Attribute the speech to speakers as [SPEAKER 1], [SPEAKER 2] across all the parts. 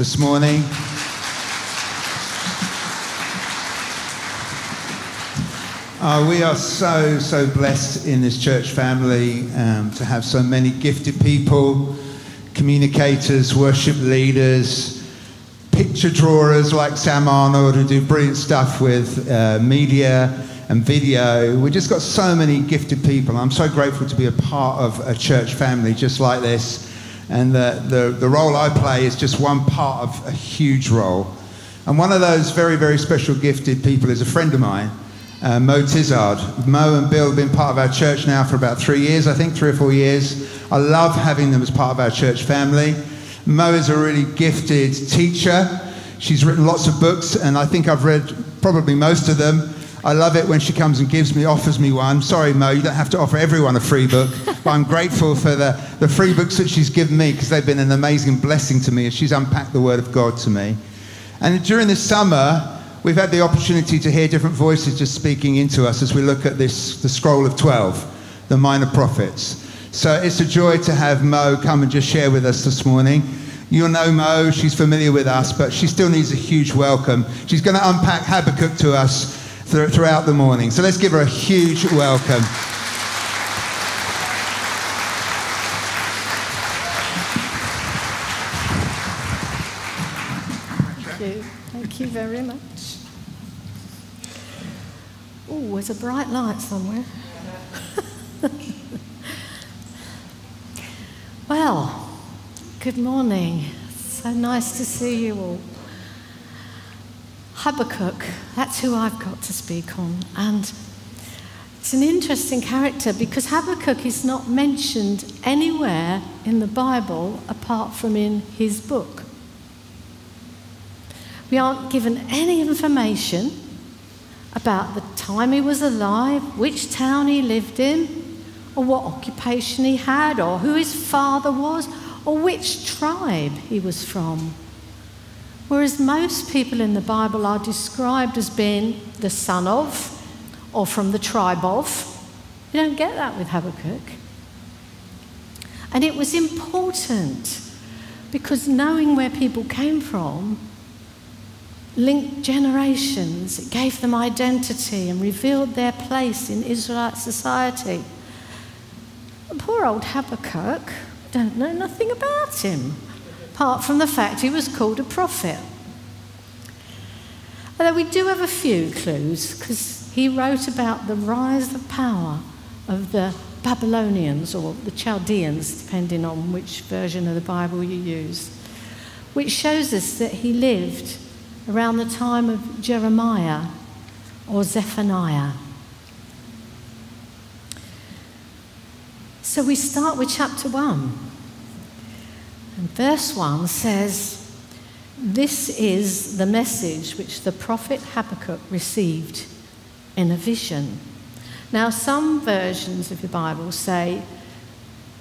[SPEAKER 1] this morning. Uh, we are so, so blessed in this church family um, to have so many gifted people, communicators, worship leaders, picture drawers like Sam Arnold who do brilliant stuff with uh, media and video. We've just got so many gifted people. I'm so grateful to be a part of a church family just like this. And the, the, the role I play is just one part of a huge role. And one of those very, very special gifted people is a friend of mine uh, Mo Tizard. Mo and Bill have been part of our church now for about three years, I think, three or four years. I love having them as part of our church family. Mo is a really gifted teacher. She's written lots of books, and I think I've read probably most of them. I love it when she comes and gives me, offers me one. Sorry, Mo, you don't have to offer everyone a free book, but I'm grateful for the, the free books that she's given me because they've been an amazing blessing to me as she's unpacked the Word of God to me. And during the summer, We've had the opportunity to hear different voices just speaking into us as we look at this, the scroll of 12, the minor prophets. So it's a joy to have Mo come and just share with us this morning. You'll know Mo, she's familiar with us, but she still needs a huge welcome. She's going to unpack Habakkuk to us throughout the morning. So let's give her a huge welcome.
[SPEAKER 2] Thank you. Thank you very much. Oh, there's a bright light somewhere. well, good morning. So nice to see you all. Habakkuk, that's who I've got to speak on. And it's an interesting character because Habakkuk is not mentioned anywhere in the Bible apart from in his book. We aren't given any information about the time he was alive, which town he lived in, or what occupation he had, or who his father was, or which tribe he was from. Whereas most people in the Bible are described as being the son of or from the tribe of. You don't get that with Habakkuk. And it was important because knowing where people came from linked generations. It gave them identity and revealed their place in Israelite society. Poor old Habakkuk, don't know nothing about him, apart from the fact he was called a prophet. Although we do have a few clues, because he wrote about the rise of power of the Babylonians or the Chaldeans, depending on which version of the Bible you use, which shows us that he lived around the time of Jeremiah or Zephaniah. So we start with chapter 1. And verse 1 says, This is the message which the prophet Habakkuk received in a vision. Now, some versions of the Bible say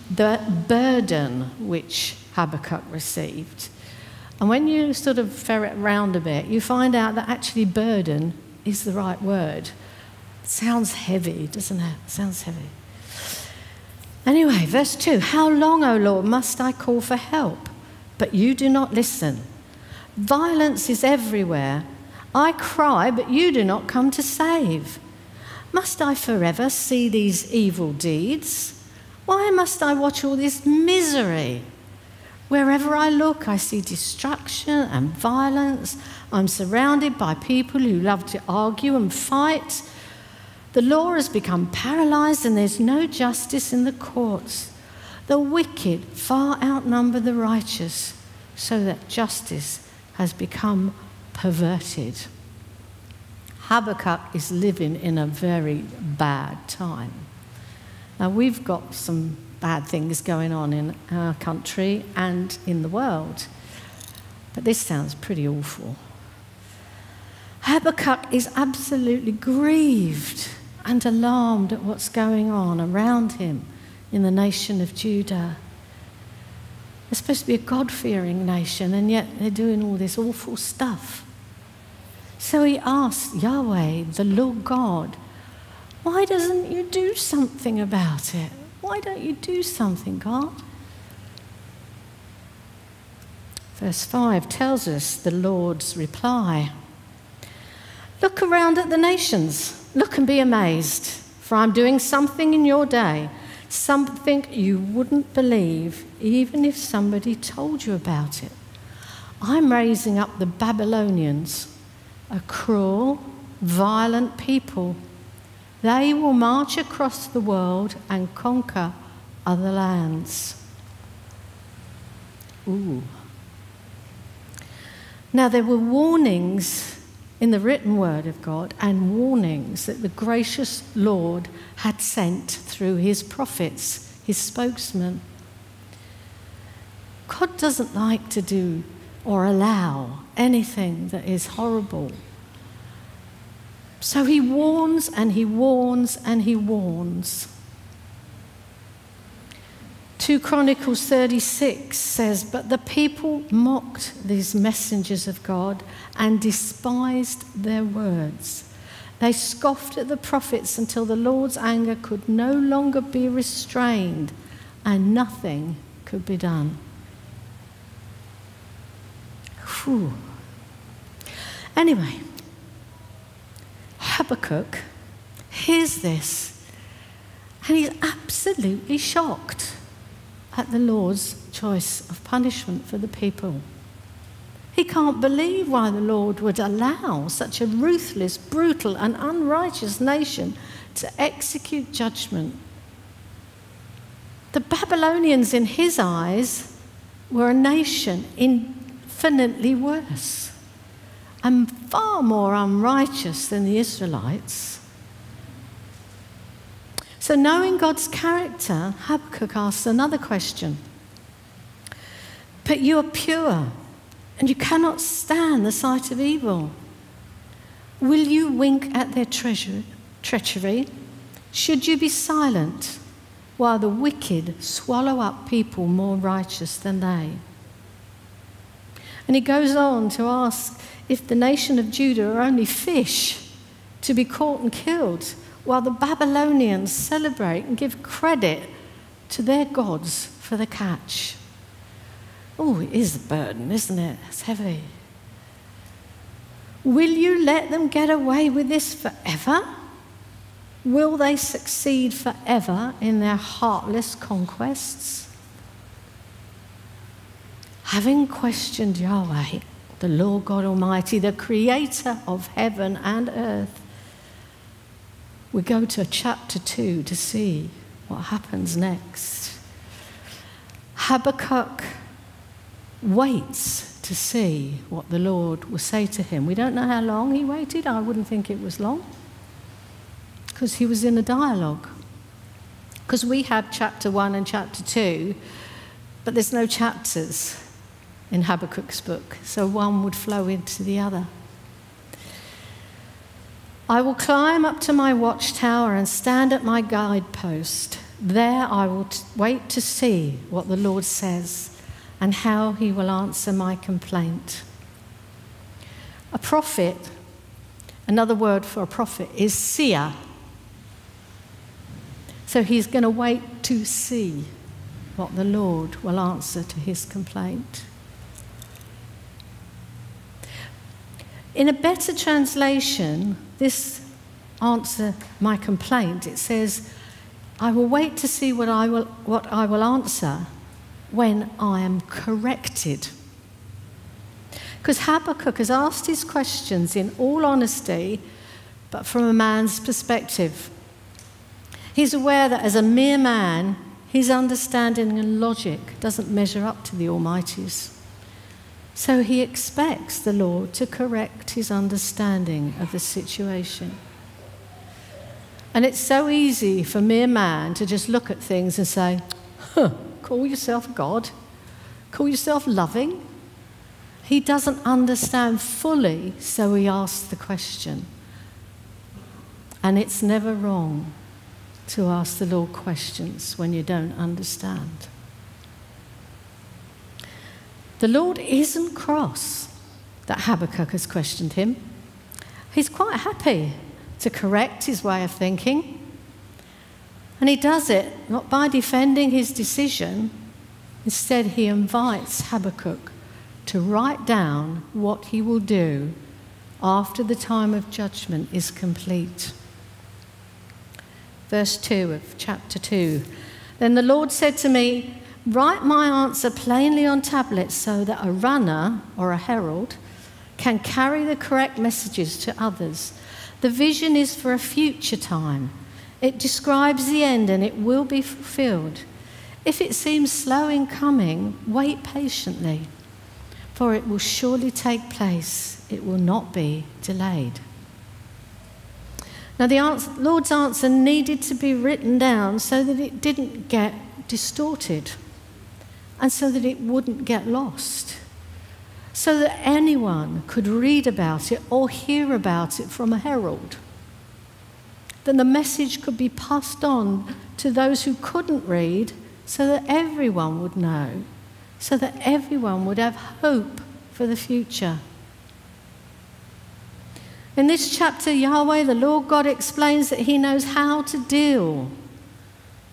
[SPEAKER 2] the burden which Habakkuk received. And when you sort of ferret around a bit, you find out that actually burden is the right word. It sounds heavy, doesn't it? it sounds heavy. Anyway, verse 2 How long, O Lord, must I call for help? But you do not listen. Violence is everywhere. I cry, but you do not come to save. Must I forever see these evil deeds? Why must I watch all this misery? Wherever I look, I see destruction and violence. I'm surrounded by people who love to argue and fight. The law has become paralyzed and there's no justice in the courts. The wicked far outnumber the righteous, so that justice has become perverted. Habakkuk is living in a very bad time. Now, we've got some bad things going on in our country and in the world. But this sounds pretty awful. Habakkuk is absolutely grieved and alarmed at what's going on around him in the nation of Judah. They're supposed to be a God fearing nation, and yet they're doing all this awful stuff. So he asks Yahweh, the Lord God, why doesn't you do something about it? Why don't you do something, God? Verse 5 tells us the Lord's reply Look around at the nations, look and be amazed, for I'm doing something in your day, something you wouldn't believe even if somebody told you about it. I'm raising up the Babylonians, a cruel, violent people. They will march across the world and conquer other lands. Ooh. Now, there were warnings in the written word of God and warnings that the gracious Lord had sent through his prophets, his spokesmen. God doesn't like to do or allow anything that is horrible. So he warns and he warns and he warns. 2 Chronicles 36 says, But the people mocked these messengers of God and despised their words. They scoffed at the prophets until the Lord's anger could no longer be restrained and nothing could be done. Whew. Anyway, Habakkuk hears this and he's absolutely shocked at the Lord's choice of punishment for the people. He can't believe why the Lord would allow such a ruthless, brutal, and unrighteous nation to execute judgment. The Babylonians, in his eyes, were a nation infinitely worse and far more unrighteous than the Israelites. So, knowing God's character, Habakkuk asks another question. But you are pure, and you cannot stand the sight of evil. Will you wink at their treasure, treachery? Should you be silent while the wicked swallow up people more righteous than they? And he goes on to ask if the nation of Judah are only fish to be caught and killed while the Babylonians celebrate and give credit to their gods for the catch. Oh, it is a burden, isn't it? It's heavy. Will you let them get away with this forever? Will they succeed forever in their heartless conquests? Having questioned Yahweh, the Lord God Almighty, the creator of heaven and earth, we go to chapter 2 to see what happens next. Habakkuk waits to see what the Lord will say to him. We don't know how long he waited. I wouldn't think it was long because he was in a dialogue. Because we have chapter 1 and chapter 2, but there's no chapters in Habakkuk's book, so one would flow into the other. I will climb up to my watchtower and stand at my guidepost. There I will wait to see what the Lord says and how he will answer my complaint. A prophet, another word for a prophet, is seer. So he's going to wait to see what the Lord will answer to his complaint. In a better translation, this answer my complaint. It says, I will wait to see what I will, what I will answer when I am corrected. Because Habakkuk has asked his questions in all honesty, but from a man's perspective. He's aware that as a mere man, his understanding and logic doesn't measure up to the Almighty's. So he expects the Lord to correct his understanding of the situation. And it's so easy for mere man to just look at things and say, huh, call yourself God, call yourself loving. He doesn't understand fully, so he asks the question. And it's never wrong to ask the Lord questions when you don't understand. The Lord isn't cross that Habakkuk has questioned him. He's quite happy to correct his way of thinking. And he does it not by defending his decision, instead, he invites Habakkuk to write down what he will do after the time of judgment is complete. Verse 2 of chapter 2 Then the Lord said to me, Write my answer plainly on tablets so that a runner or a herald can carry the correct messages to others. The vision is for a future time. It describes the end and it will be fulfilled. If it seems slow in coming, wait patiently, for it will surely take place. It will not be delayed. Now, the answer, Lord's answer needed to be written down so that it didn't get distorted and so that it wouldn't get lost, so that anyone could read about it or hear about it from a herald. Then the message could be passed on to those who couldn't read so that everyone would know, so that everyone would have hope for the future. In this chapter, Yahweh, the Lord God, explains that He knows how to deal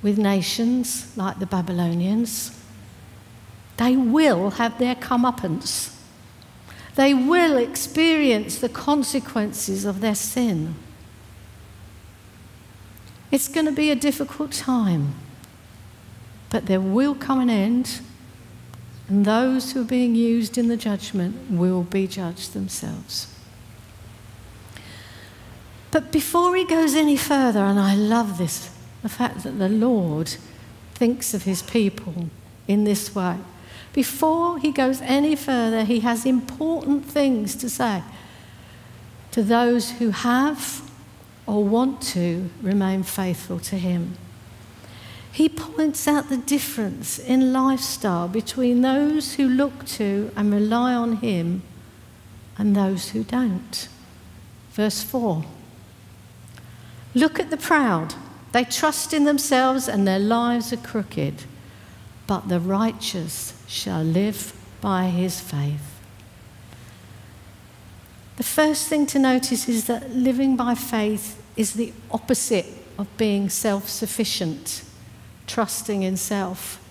[SPEAKER 2] with nations like the Babylonians. They will have their comeuppance, they will experience the consequences of their sin. It's going to be a difficult time. But there will come an end, and those who are being used in the judgment will be judged themselves. But before he goes any further, and I love this, the fact that the Lord thinks of his people in this way. Before he goes any further, he has important things to say to those who have or want to remain faithful to him. He points out the difference in lifestyle between those who look to and rely on Him and those who don't. Verse 4 Look at the proud. They trust in themselves and their lives are crooked, but the righteous shall live by his faith. The first thing to notice is that living by faith is the opposite of being self sufficient trusting in self.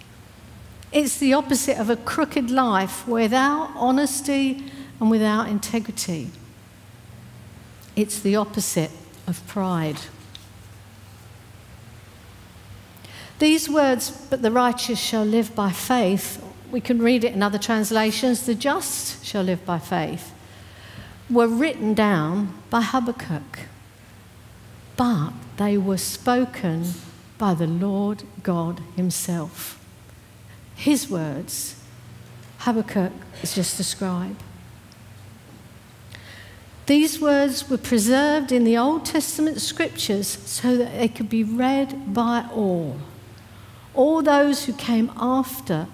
[SPEAKER 2] It's the opposite of a crooked life without honesty and without integrity. It's the opposite of pride. These words, but the righteous shall live by faith, we can read it in other translations, the just shall live by faith, were written down by Habakkuk, but they were spoken by the Lord God Himself. His words, Habakkuk is just a scribe. These words were preserved in the Old Testament scriptures so that they could be read by all. All those who came after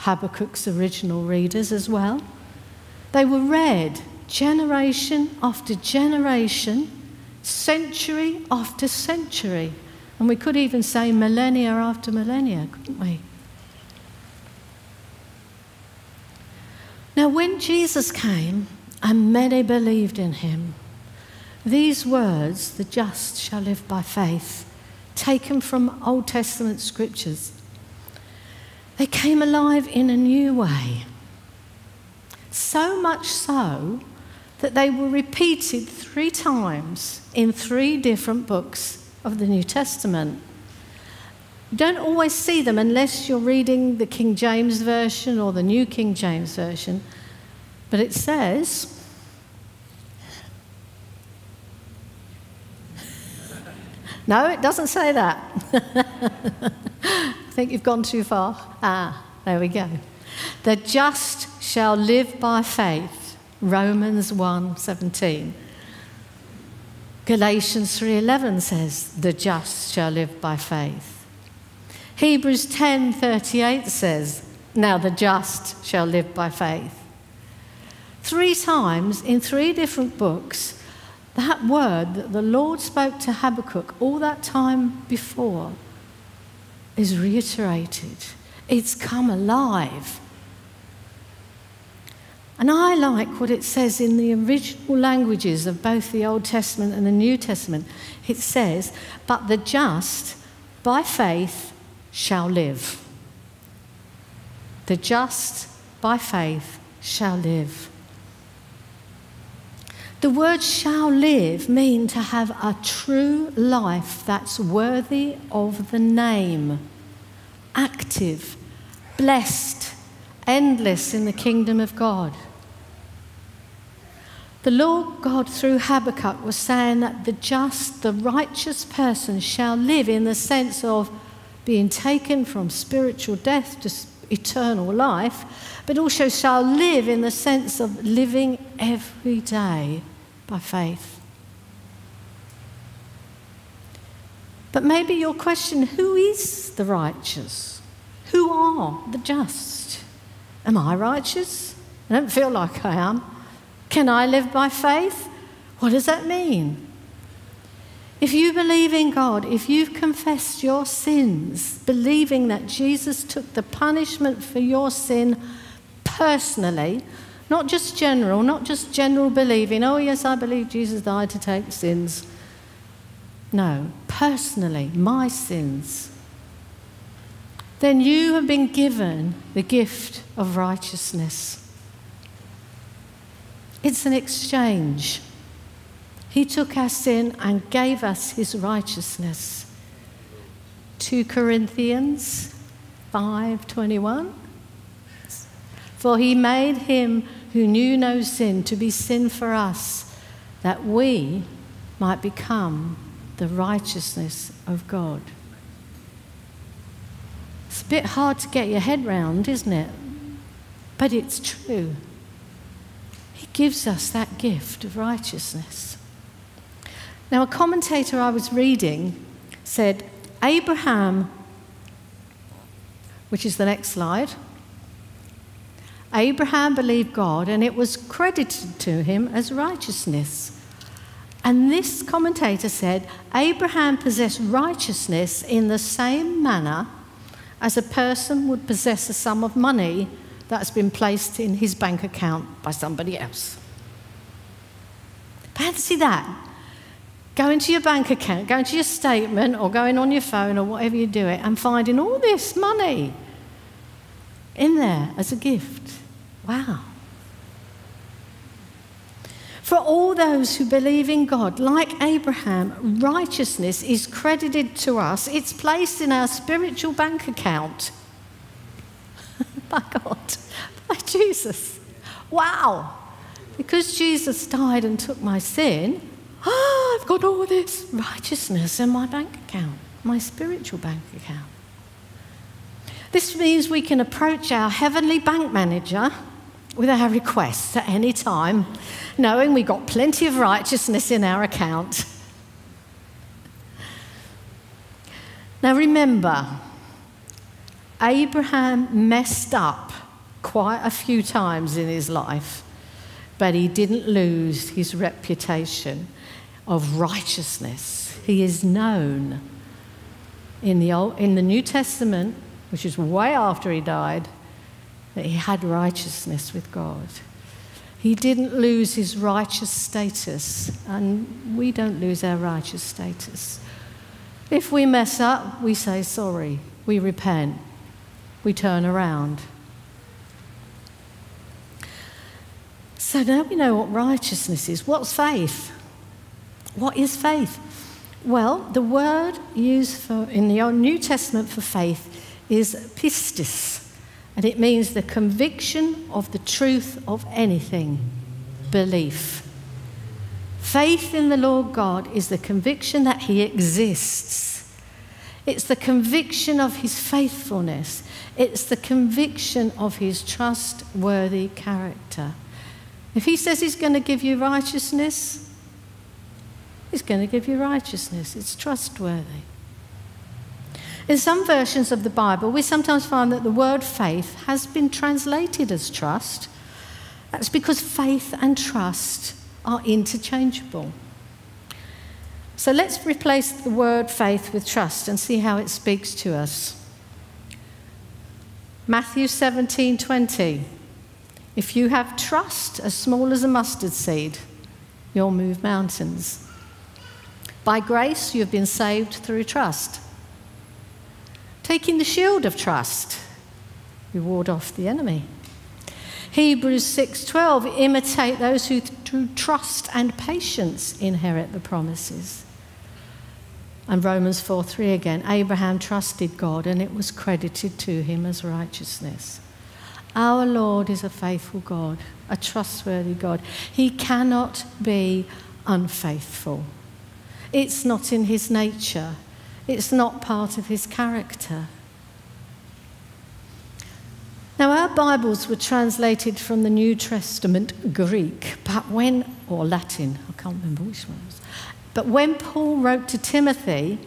[SPEAKER 2] Habakkuk's original readers as well. They were read generation after generation, century after century and we could even say millennia after millennia, couldn't we? Now, when Jesus came and many believed in him, these words, the just shall live by faith, taken from Old Testament scriptures, they came alive in a new way. So much so that they were repeated three times in three different books of the New Testament. You don't always see them unless you're reading the King James Version or the New King James Version. But it says, No, it doesn't say that. I think you've gone too far. Ah, there we go. The just shall live by faith. Romans 1:17. Galatians 3:11 says, "The just shall live by faith." Hebrews 10:38 says, "Now the just shall live by faith." Three times in three different books, that word that the Lord spoke to Habakkuk all that time before is reiterated. It's come alive. And I like what it says in the original languages of both the Old Testament and the New Testament. It says, But the just by faith shall live. The just by faith shall live. The word shall live mean to have a true life that's worthy of the name, active, blessed, endless in the kingdom of God. The Lord God, through Habakkuk, was saying that the just, the righteous person shall live in the sense of being taken from spiritual death to eternal life, but also shall live in the sense of living every day by faith. But maybe your question who is the righteous? Who are the just? Am I righteous? I don't feel like I am. Can I live by faith? What does that mean? If you believe in God, if you've confessed your sins, believing that Jesus took the punishment for your sin personally, not just general, not just general believing, oh, yes, I believe Jesus died to take sins. No, personally, my sins. Then you have been given the gift of righteousness. It's an exchange. He took our sin and gave us his righteousness. 2 Corinthians 5:21 For he made him who knew no sin to be sin for us that we might become the righteousness of God. It's a bit hard to get your head round, isn't it? But it's true He gives us that gift of righteousness. Now, a commentator I was reading said Abraham, which is the next slide, Abraham believed God and it was credited to him as righteousness. And this commentator said Abraham possessed righteousness in the same manner as a person would possess a sum of money that's been placed in his bank account by somebody else. Fancy that. Go into your bank account, go into your statement, or going on your phone, or whatever you do it, and finding all this money in there as a gift. Wow. For all those who believe in God, like Abraham, righteousness is credited to us. It's placed in our spiritual bank account by God, by Jesus. Wow. Because Jesus died and took my sin, oh, I've got all this righteousness in my bank account, my spiritual bank account. This means we can approach our heavenly bank manager with our requests at any time, knowing we've got plenty of righteousness in our account. Now remember, Abraham messed up quite a few times in his life, but he didn't lose his reputation of righteousness. He is known in the, Old, in the New Testament, which is way after he died, that he had righteousness with God. He didn't lose his righteous status, and we don't lose our righteous status. If we mess up, we say sorry, we repent, we turn around. So now we know what righteousness is. What's faith? What is faith? Well, the word used for, in the Old New Testament for faith is pistis, and it means the conviction of the truth of anything, belief. Faith in the Lord God is the conviction that He exists. It's the conviction of His faithfulness. It's the conviction of his trustworthy character. If he says he's going to give you righteousness, he's going to give you righteousness. It's trustworthy. In some versions of the Bible, we sometimes find that the word faith has been translated as trust. That's because faith and trust are interchangeable. So let's replace the word faith with trust and see how it speaks to us. Matthew 17 20. If you have trust as small as a mustard seed, you'll move mountains. By grace, you have been saved through trust. Taking the shield of trust, you ward off the enemy. Hebrews 6:12 imitate those who through trust and patience inherit the promises. And Romans 4:3 again, Abraham trusted God and it was credited to him as righteousness. Our Lord is a faithful God, a trustworthy God. He cannot be unfaithful. It's not in his nature. It's not part of his character. Now, our Bibles were translated from the New Testament Greek, but when, or Latin, I can't remember which one it was. But when Paul wrote to Timothy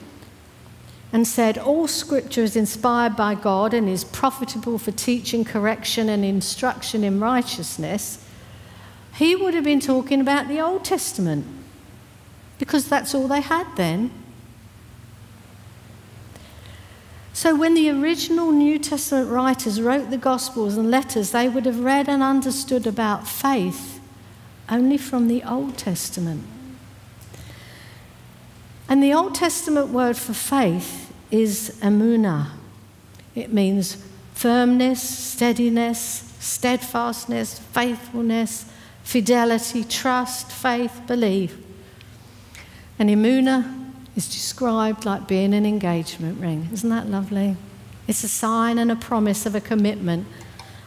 [SPEAKER 2] and said, All scripture is inspired by God and is profitable for teaching, correction, and instruction in righteousness, he would have been talking about the Old Testament because that's all they had then. So, when the original New Testament writers wrote the Gospels and letters, they would have read and understood about faith only from the Old Testament. And the Old Testament word for faith is emunah. It means firmness, steadiness, steadfastness, faithfulness, fidelity, trust, faith, belief. And emunah is described like being an engagement ring. Isn't that lovely? It's a sign and a promise of a commitment.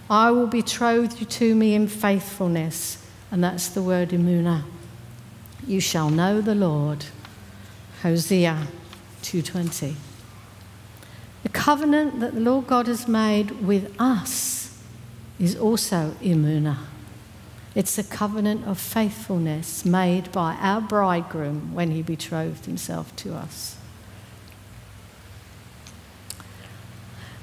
[SPEAKER 2] I will betroth you to me in faithfulness. And that's the word emunah. You shall know the Lord. Hosea 2:20. The covenant that the Lord God has made with us is also emunah. It's a covenant of faithfulness made by our bridegroom when he betrothed himself to us.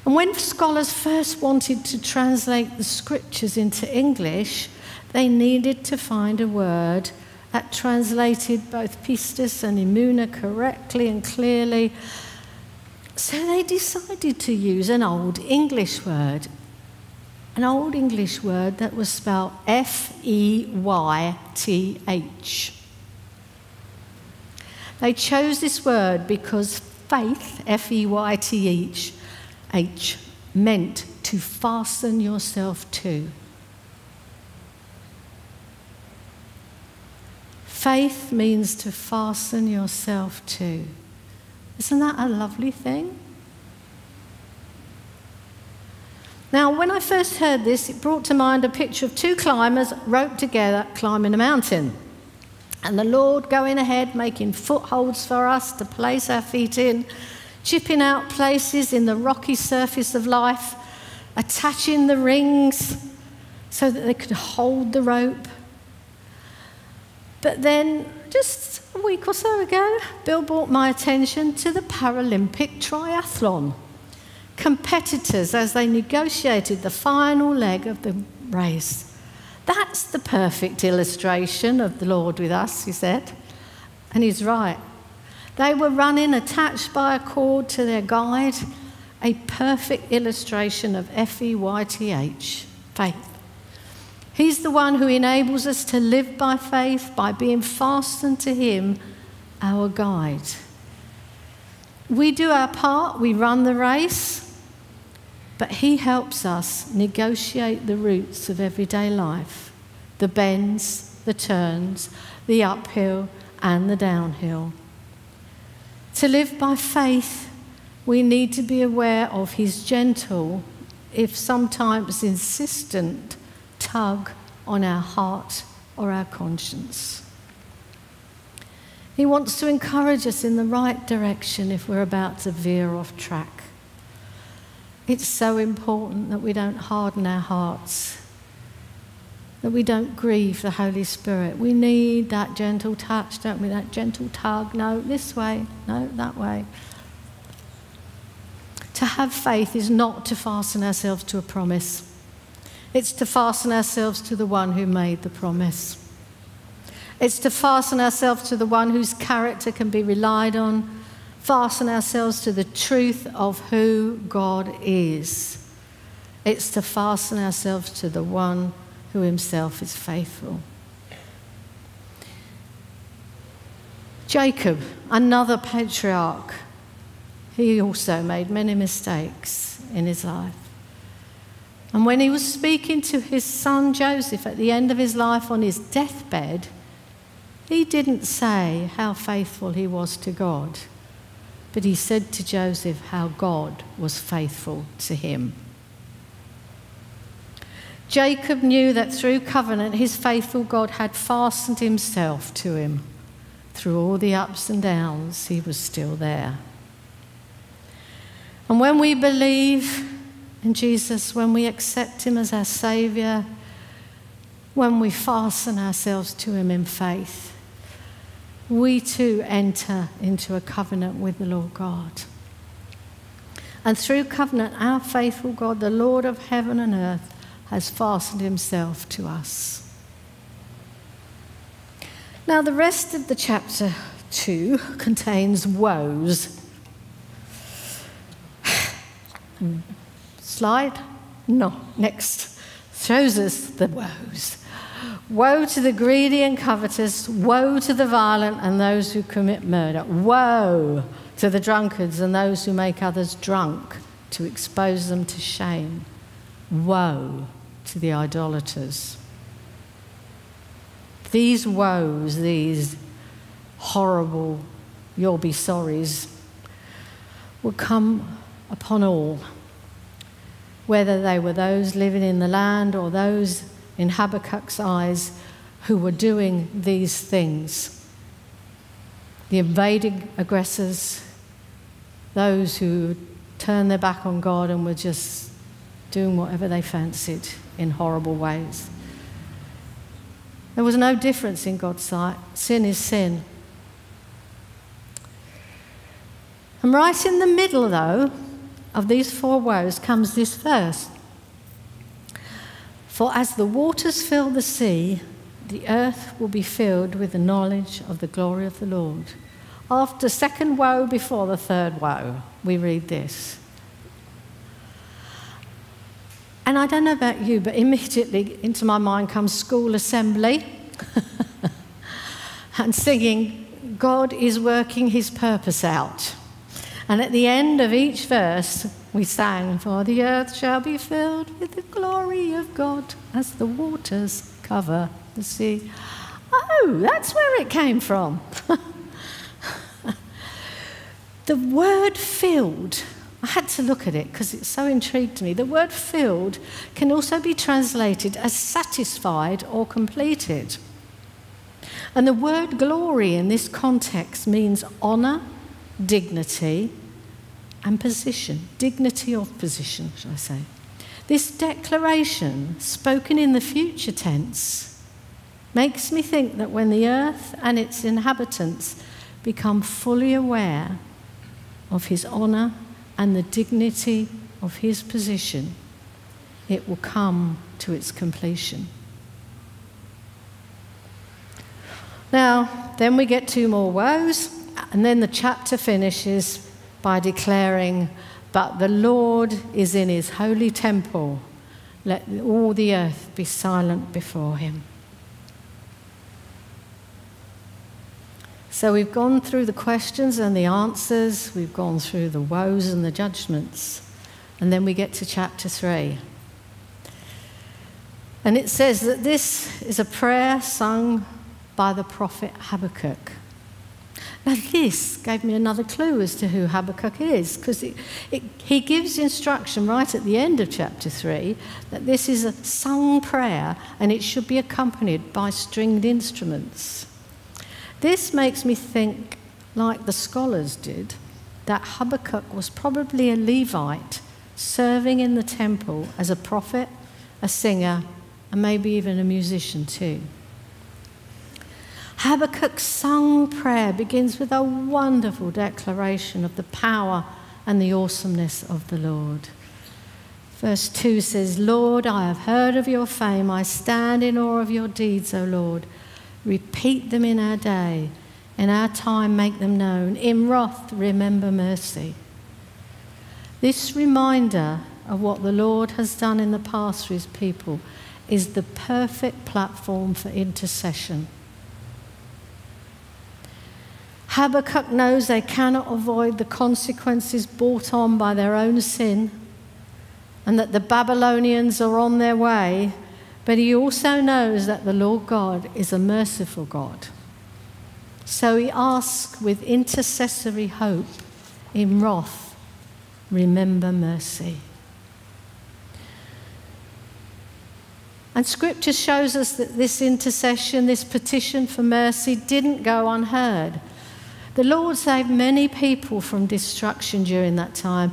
[SPEAKER 2] And when scholars first wanted to translate the scriptures into English, they needed to find a word that translated both pistis and emunah correctly and clearly. So they decided to use an old English word an old English word that was spelled F E Y T H. They chose this word because faith, F E Y T H, meant to fasten yourself to. Faith means to fasten yourself to. Isn't that a lovely thing? Now, when I first heard this, it brought to mind a picture of two climbers roped together climbing a mountain. And the Lord going ahead, making footholds for us to place our feet in, chipping out places in the rocky surface of life, attaching the rings so that they could hold the rope. But then, just a week or so ago, Bill brought my attention to the Paralympic triathlon competitors as they negotiated the final leg of the race. That's the perfect illustration of the Lord with us, he said. And he's right. They were running attached by a cord to their guide, a perfect illustration of F E Y T H, faith. He's the one who enables us to live by faith by being fastened to Him, our guide. We do our part, we run the race, but He helps us negotiate the routes of everyday life the bends, the turns, the uphill, and the downhill. To live by faith, we need to be aware of His gentle, if sometimes insistent, tug on our heart or our conscience. He wants to encourage us in the right direction if we're about to veer off track. It's so important that we don't harden our hearts, that we don't grieve the Holy Spirit. We need that gentle touch, don't we? That gentle tug. No, this way. No, that way. To have faith is not to fasten ourselves to a promise, it's to fasten ourselves to the one who made the promise. It's to fasten ourselves to the one whose character can be relied on fasten ourselves to the truth of who God is. It's to fasten ourselves to the one who himself is faithful. Jacob, another patriarch, he also made many mistakes in his life. And when he was speaking to his son Joseph at the end of his life on his deathbed, he didn't say how faithful he was to God, but he said to Joseph how God was faithful to him. Jacob knew that through covenant, his faithful God had fastened himself to him. Through all the ups and downs, he was still there. And when we believe in Jesus, when we accept him as our Saviour, when we fasten ourselves to him in faith, we too enter into a covenant with the Lord God. And through covenant, our faithful God, the Lord of heaven and earth, has fastened himself to us. Now, the rest of the chapter 2 contains woes. Slide? No, next. Shows us the woes. Woe to the greedy and covetous, woe to the violent and those who commit murder, woe to the drunkards and those who make others drunk to expose them to shame, woe to the idolaters. These woes, these horrible you'll be sorries, will come upon all, whether they were those living in the land or those in Habakkuk's eyes who were doing these things. The invading aggressors, those who turned their back on God and were just doing whatever they fancied in horrible ways. There was no difference in God's sight. Sin is sin. And right in the middle, though, of these four woes comes this verse For as the waters fill the sea, the earth will be filled with the knowledge of the glory of the Lord. After second woe before the third woe, we read this. And I don't know about you, but immediately into my mind comes school assembly and singing, God is working his purpose out. And at the end of each verse, we sang, For the earth shall be filled with the glory of God as the waters cover the sea. Oh, that's where it came from. the word filled I had to look at it because it so intrigued me. The word filled can also be translated as satisfied or completed. And the word glory in this context means honour, dignity, and position. Dignity of position, shall I say. This declaration, spoken in the future tense, makes me think that when the earth and its inhabitants become fully aware of his honour and the dignity of his position, it will come to its completion. Now, then we get two more woes, and then the chapter finishes by declaring, But the Lord is in his holy temple. Let all the earth be silent before him. So we've gone through the questions and the answers, we've gone through the woes and the judgments, and then we get to chapter 3. And it says that this is a prayer sung by the prophet Habakkuk. Now, this gave me another clue as to who Habakkuk is, because he gives instruction right at the end of chapter 3 that this is a sung prayer and it should be accompanied by stringed instruments. This makes me think, like the scholars did, that Habakkuk was probably a Levite serving in the temple as a prophet, a singer, and maybe even a musician too. Habakkuk's sung prayer begins with a wonderful declaration of the power and the awesomeness of the Lord. Verse 2 says, Lord, I have heard of your fame. I stand in awe of your deeds, O Lord. Repeat them in our day. In our time, make them known. In wrath, remember mercy. This reminder of what the Lord has done in the past for his people is the perfect platform for intercession. Habakkuk knows they cannot avoid the consequences brought on by their own sin, and that the Babylonians are on their way, but he also knows that the Lord God is a merciful God. So he asks with intercessory hope in wrath, remember mercy. And scripture shows us that this intercession, this petition for mercy, didn't go unheard. The Lord saved many people from destruction during that time.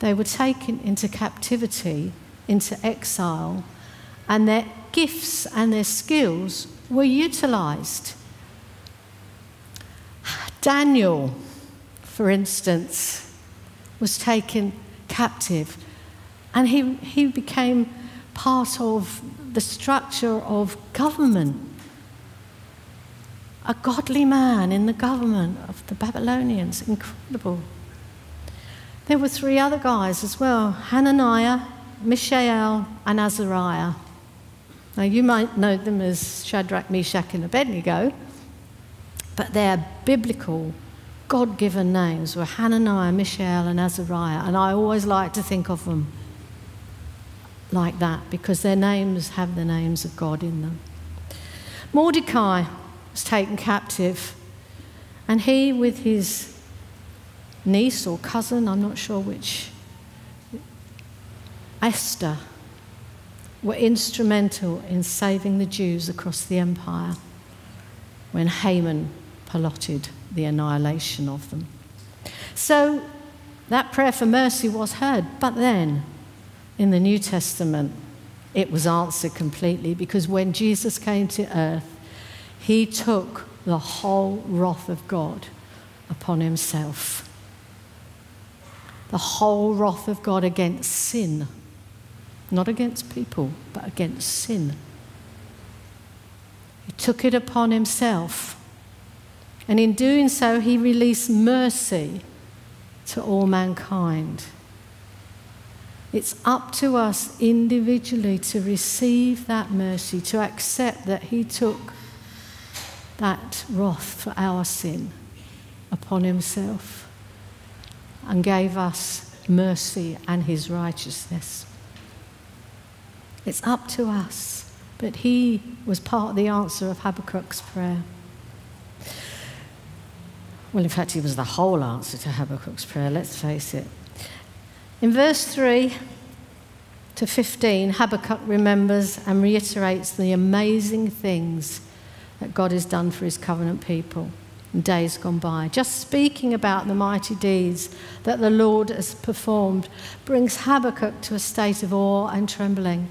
[SPEAKER 2] They were taken into captivity, into exile, and their gifts and their skills were utilized. Daniel, for instance, was taken captive, and he, he became part of the structure of government. A godly man in the government of the Babylonians. Incredible. There were three other guys as well Hananiah, Mishael, and Azariah. Now, you might know them as Shadrach, Meshach, and Abednego, but their biblical, God given names were Hananiah, Mishael, and Azariah. And I always like to think of them like that because their names have the names of God in them. Mordecai was taken captive, and he, with his niece or cousin, I'm not sure which, Esther, were instrumental in saving the Jews across the empire when Haman plotted the annihilation of them. So that prayer for mercy was heard, but then in the New Testament, it was answered completely because when Jesus came to earth, he took the whole wrath of God upon himself. The whole wrath of God against sin, not against people, but against sin. He took it upon himself. And in doing so, he released mercy to all mankind. It's up to us individually to receive that mercy, to accept that He took that wrath for our sin upon Himself and gave us mercy and His righteousness. It's up to us, but He was part of the answer of Habakkuk's prayer. Well, in fact, he was the whole answer to Habakkuk's prayer, let's face it. In verse 3 to 15, Habakkuk remembers and reiterates the amazing things that God has done for his covenant people in days gone by. Just speaking about the mighty deeds that the Lord has performed brings Habakkuk to a state of awe and trembling.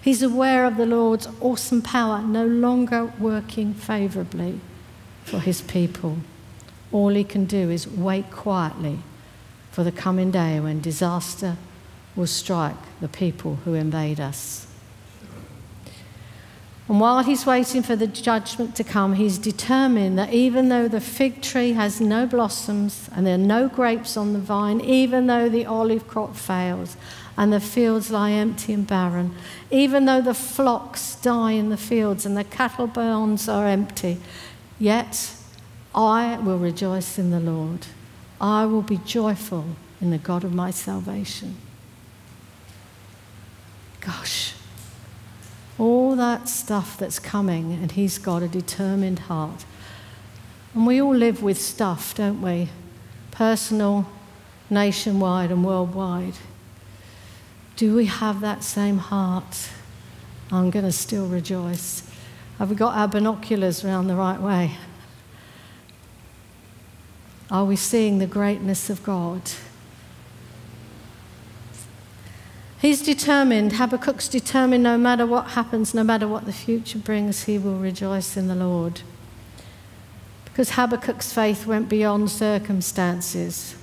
[SPEAKER 2] He's aware of the Lord's awesome power no longer working favourably for his people. All he can do is wait quietly for the coming day when disaster will strike the people who invade us. And while he's waiting for the judgment to come, he's determined that even though the fig tree has no blossoms and there are no grapes on the vine, even though the olive crop fails and the fields lie empty and barren, even though the flocks die in the fields and the cattle barns are empty, yet I will rejoice in the Lord. I will be joyful in the God of my salvation. Gosh, all that stuff that's coming, and He's got a determined heart. And we all live with stuff, don't we? Personal, nationwide, and worldwide. Do we have that same heart? I'm going to still rejoice. Have we got our binoculars around the right way? Are we seeing the greatness of God? He's determined, Habakkuk's determined no matter what happens, no matter what the future brings, he will rejoice in the Lord. Because Habakkuk's faith went beyond circumstances.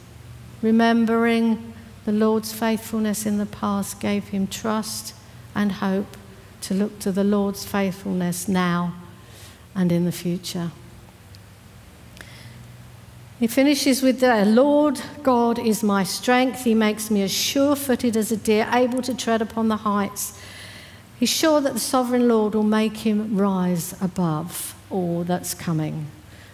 [SPEAKER 2] Remembering the Lord's faithfulness in the past gave him trust and hope to look to the Lord's faithfulness now and in the future. He finishes with the Lord God is my strength. He makes me as sure footed as a deer, able to tread upon the heights. He's sure that the sovereign Lord will make him rise above all that's coming,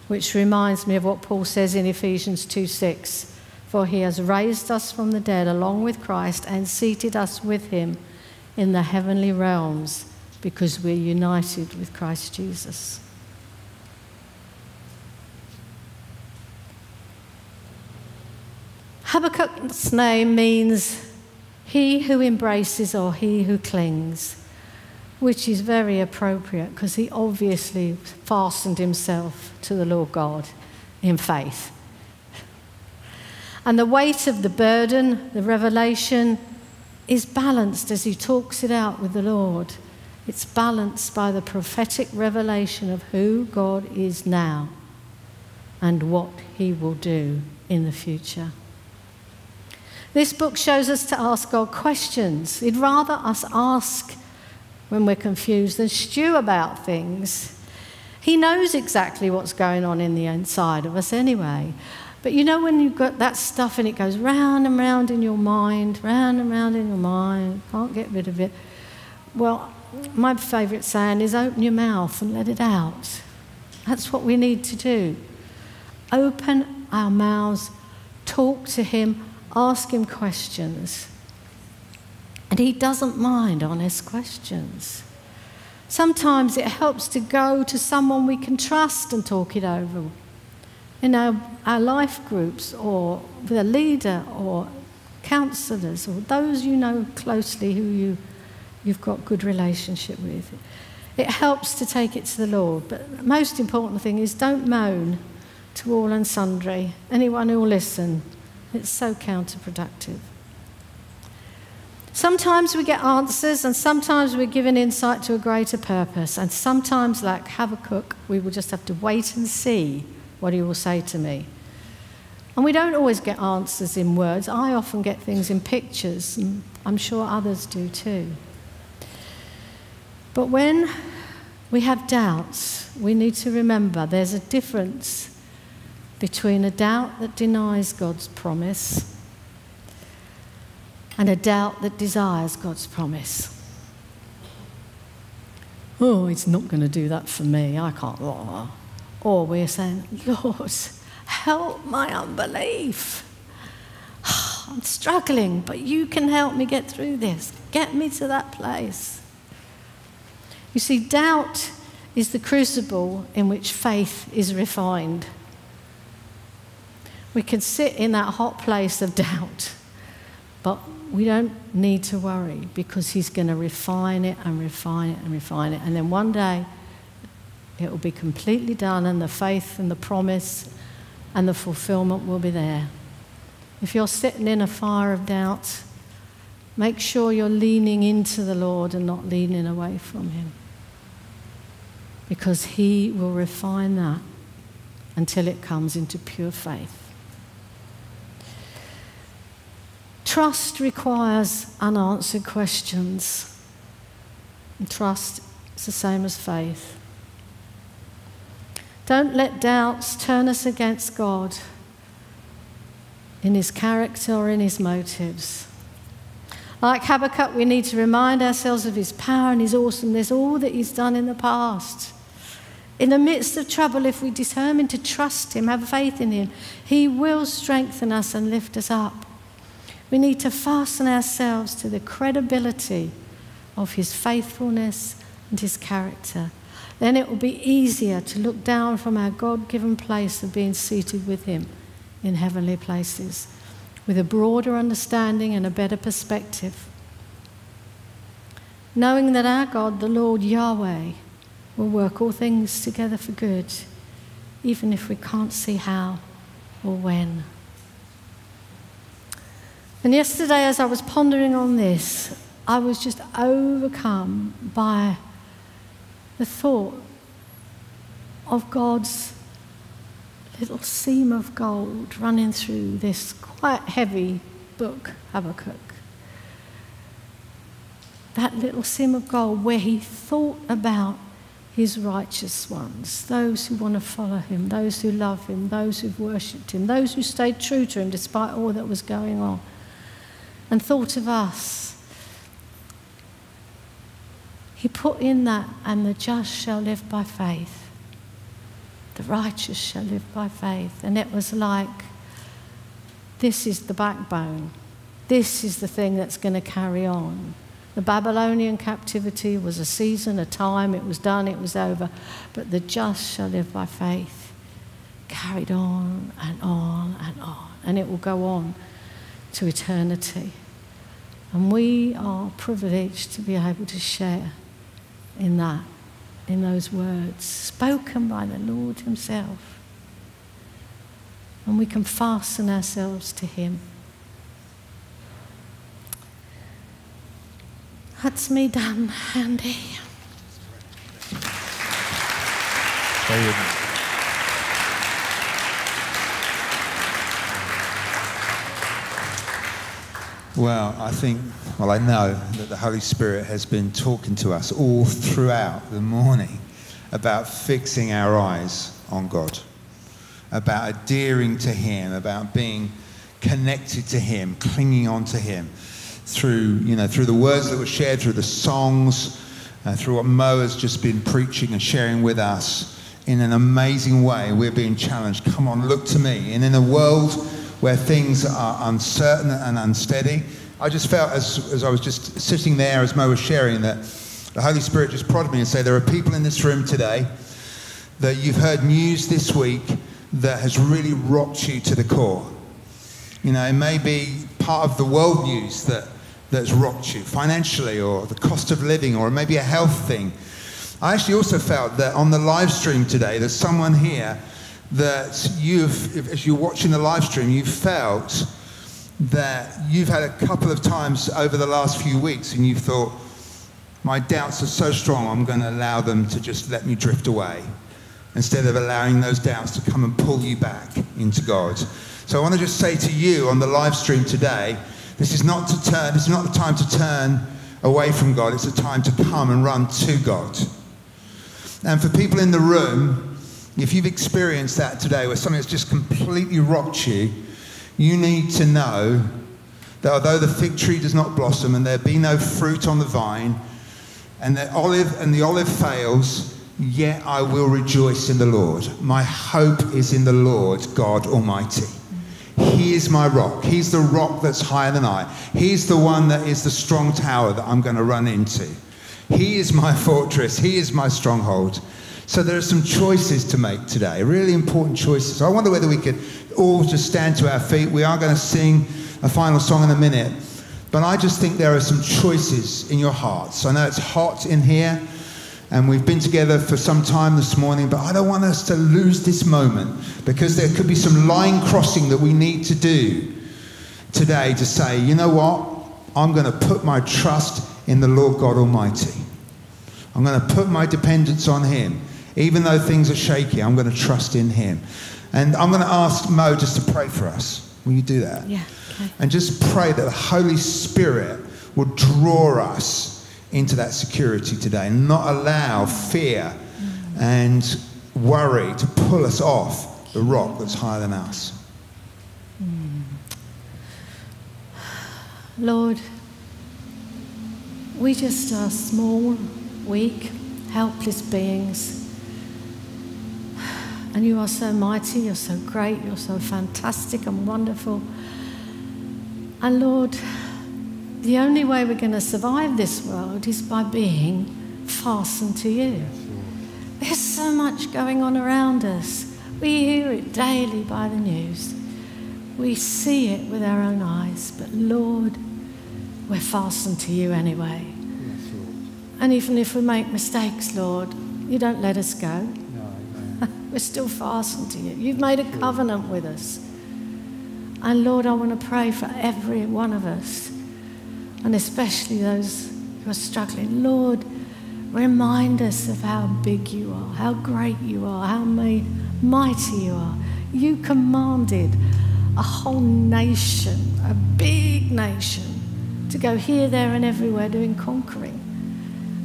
[SPEAKER 2] which reminds me of what Paul says in Ephesians 2 6. For he has raised us from the dead along with Christ and seated us with him in the heavenly realms because we're united with Christ Jesus. Habakkuk's name means he who embraces or he who clings, which is very appropriate because he obviously fastened himself to the Lord God in faith. And the weight of the burden, the revelation, is balanced as he talks it out with the Lord. It's balanced by the prophetic revelation of who God is now and what he will do in the future. This book shows us to ask God questions. He'd rather us ask when we're confused than stew about things. He knows exactly what's going on in the inside of us anyway. But you know when you've got that stuff and it goes round and round in your mind, round and round in your mind, can't get rid of it. Well, my favourite saying is open your mouth and let it out. That's what we need to do. Open our mouths, talk to Him, ask Him questions. And He doesn't mind honest questions. Sometimes it helps to go to someone we can trust and talk it over. In our, our life groups, or with a leader, or counsellors, or those you know closely who you, you've got good relationship with. It helps to take it to the Lord. But the most important thing is don't moan to all and sundry. Anyone who will listen, it's so counterproductive. Sometimes we get answers, and sometimes we're given insight to a greater purpose. And sometimes, like Habakkuk, we will just have to wait and see what he will say to me. And we don't always get answers in words. I often get things in pictures, and I'm sure others do too. But when we have doubts, we need to remember there's a difference between a doubt that denies God's promise and a doubt that desires God's promise. Oh, it's not going to do that for me. I can't. Oh. Or we're saying, Lord, help my unbelief. I'm struggling, but you can help me get through this. Get me to that place. You see, doubt is the crucible in which faith is refined. We can sit in that hot place of doubt, but we don't need to worry because He's going to refine it and refine it and refine it. And then one day it will be completely done, and the faith and the promise and the fulfillment will be there. If you're sitting in a fire of doubt, make sure you're leaning into the Lord and not leaning away from Him. Because He will refine that until it comes into pure faith. Trust requires unanswered questions. And trust is the same as faith. Don't let doubts turn us against God in his character or in his motives. Like Habakkuk, we need to remind ourselves of his power and his awesomeness, all that he's done in the past. In the midst of trouble, if we determine to trust him, have faith in him, he will strengthen us and lift us up. We need to fasten ourselves to the credibility of his faithfulness and his character. Then it will be easier to look down from our God given place of being seated with him in heavenly places with a broader understanding and a better perspective. Knowing that our God, the Lord Yahweh, will work all things together for good, even if we can't see how or when. And yesterday, as I was pondering on this, I was just overcome by the thought of God's little seam of gold running through this quite heavy book, Habakkuk. That little seam of gold where he thought about his righteous ones, those who want to follow him, those who love him, those who've worshipped him, those who stayed true to him despite all that was going on and thought of us. He put in that, and the just shall live by faith. The righteous shall live by faith. And it was like This is the backbone. This is the thing that's going to carry on. The Babylonian captivity was a season, a time, it was done, it was over. But the just shall live by faith. Carried on and on and on. And it will go on to eternity. And we are privileged to be able to share in that, in those words, spoken by the Lord Himself. And we can fasten ourselves to Him. That's me done, Andy.
[SPEAKER 1] Well, I think, well, I know that the Holy Spirit has been talking to us all throughout the morning about fixing our eyes on God, about adhering to Him, about being connected to Him, clinging on to Him through, you know, through the words that were shared, through the songs, uh, through what Mo has just been preaching and sharing with us. In an amazing way, we're being challenged. Come on, look to me. And in a world where things are uncertain and unsteady, I just felt as, as I was just sitting there, as Mo was sharing, that the Holy Spirit just prodded me and said, There are people in this room today that you've heard news this week that has really rocked you to the core. You know, it may be part of the world news that that's rocked you financially or the cost of living or maybe a health thing. I actually also felt that on the live stream today, there's someone here that you've, as you're watching the live stream, you've felt that you've had a couple of times over the last few weeks and you've thought, my doubts are so strong, I'm going to allow them to just let me drift away instead of allowing those doubts to come and pull you back into God. So I want to just say to you on the live stream today, this is not to turn, this is not the time to turn away from God. It's a time to come and run to God. And for people in the room, if you've experienced that today where something has just completely rocked you, you need to know that although the fig tree does not blossom and there be no fruit on the vine, and the olive and the olive fails, yet I will rejoice in the Lord. My hope is in the Lord God Almighty. He is my rock. He's the rock that's higher than I. He's the one that is the strong tower that I'm going to run into. He is my fortress. He is my stronghold. So there are some choices to make today, really important choices. I wonder whether we could all just stand to our feet. We are going to sing a final song in a minute. But I just think there are some choices in your hearts. I know it's hot in here. And we've been together for some time this morning, but I don't want us to lose this moment because there could be some line crossing that we need to do today to say, you know what? I'm going to put my trust in the Lord God Almighty. I'm going to put my dependence on Him. Even though things are shaky, I'm going to trust in Him. And I'm going to ask Mo just to pray for us. Will you do that?
[SPEAKER 2] Yeah. Okay.
[SPEAKER 1] And just pray that the Holy Spirit will draw us into that security today and not allow fear and worry to pull us off the rock that's higher than us. Hmm.
[SPEAKER 2] Lord, we just are small, weak, helpless beings. And you are so mighty, you're so great, you're so fantastic and wonderful. And Lord, the only way we're going to survive this world is by being fastened to you. There's so much going on around us. We hear it daily by the news. We see it with our own eyes. But Lord, we're fastened to you anyway. And even if we make mistakes, Lord, you don't let us go. We're still fastened to you. You've made a covenant with us. And Lord, I want to pray for every one of us and especially those who are struggling. Lord, remind us of how big you are, how great you are, how mighty you are. You commanded a whole nation, a big nation, to go here, there, and everywhere doing conquering.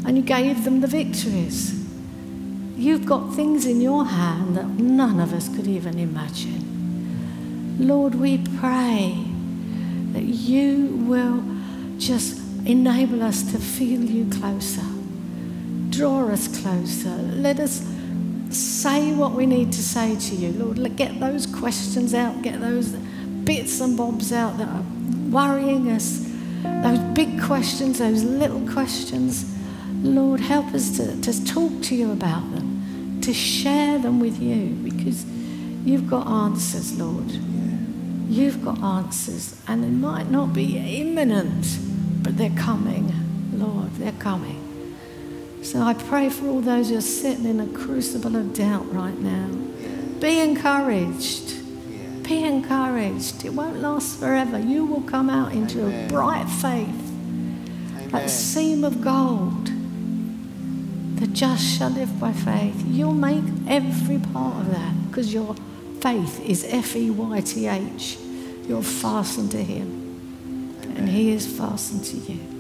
[SPEAKER 2] And you gave them the victories. You've got things in your hand that none of us could even imagine. Lord, we pray that you will just enable us to feel you closer. Draw us closer. Let us say what we need to say to you, Lord. Get those questions out, get those bits and bobs out that are worrying us, those big questions, those little questions. Lord, help us to, to talk to you about them, to share them with you, because you've got answers, Lord. You've got answers, and they might not be imminent, but they're coming, Lord, they're coming. So I pray for all those who are sitting in a crucible of doubt right now. Be encouraged. Be encouraged. It won't last forever. You will come out into
[SPEAKER 1] Amen.
[SPEAKER 2] a bright faith, like
[SPEAKER 1] Amen.
[SPEAKER 2] a seam of gold. The just shall live by faith. You'll make every part of that because your faith is F E Y T H. You're fastened to Him, and He is fastened to you.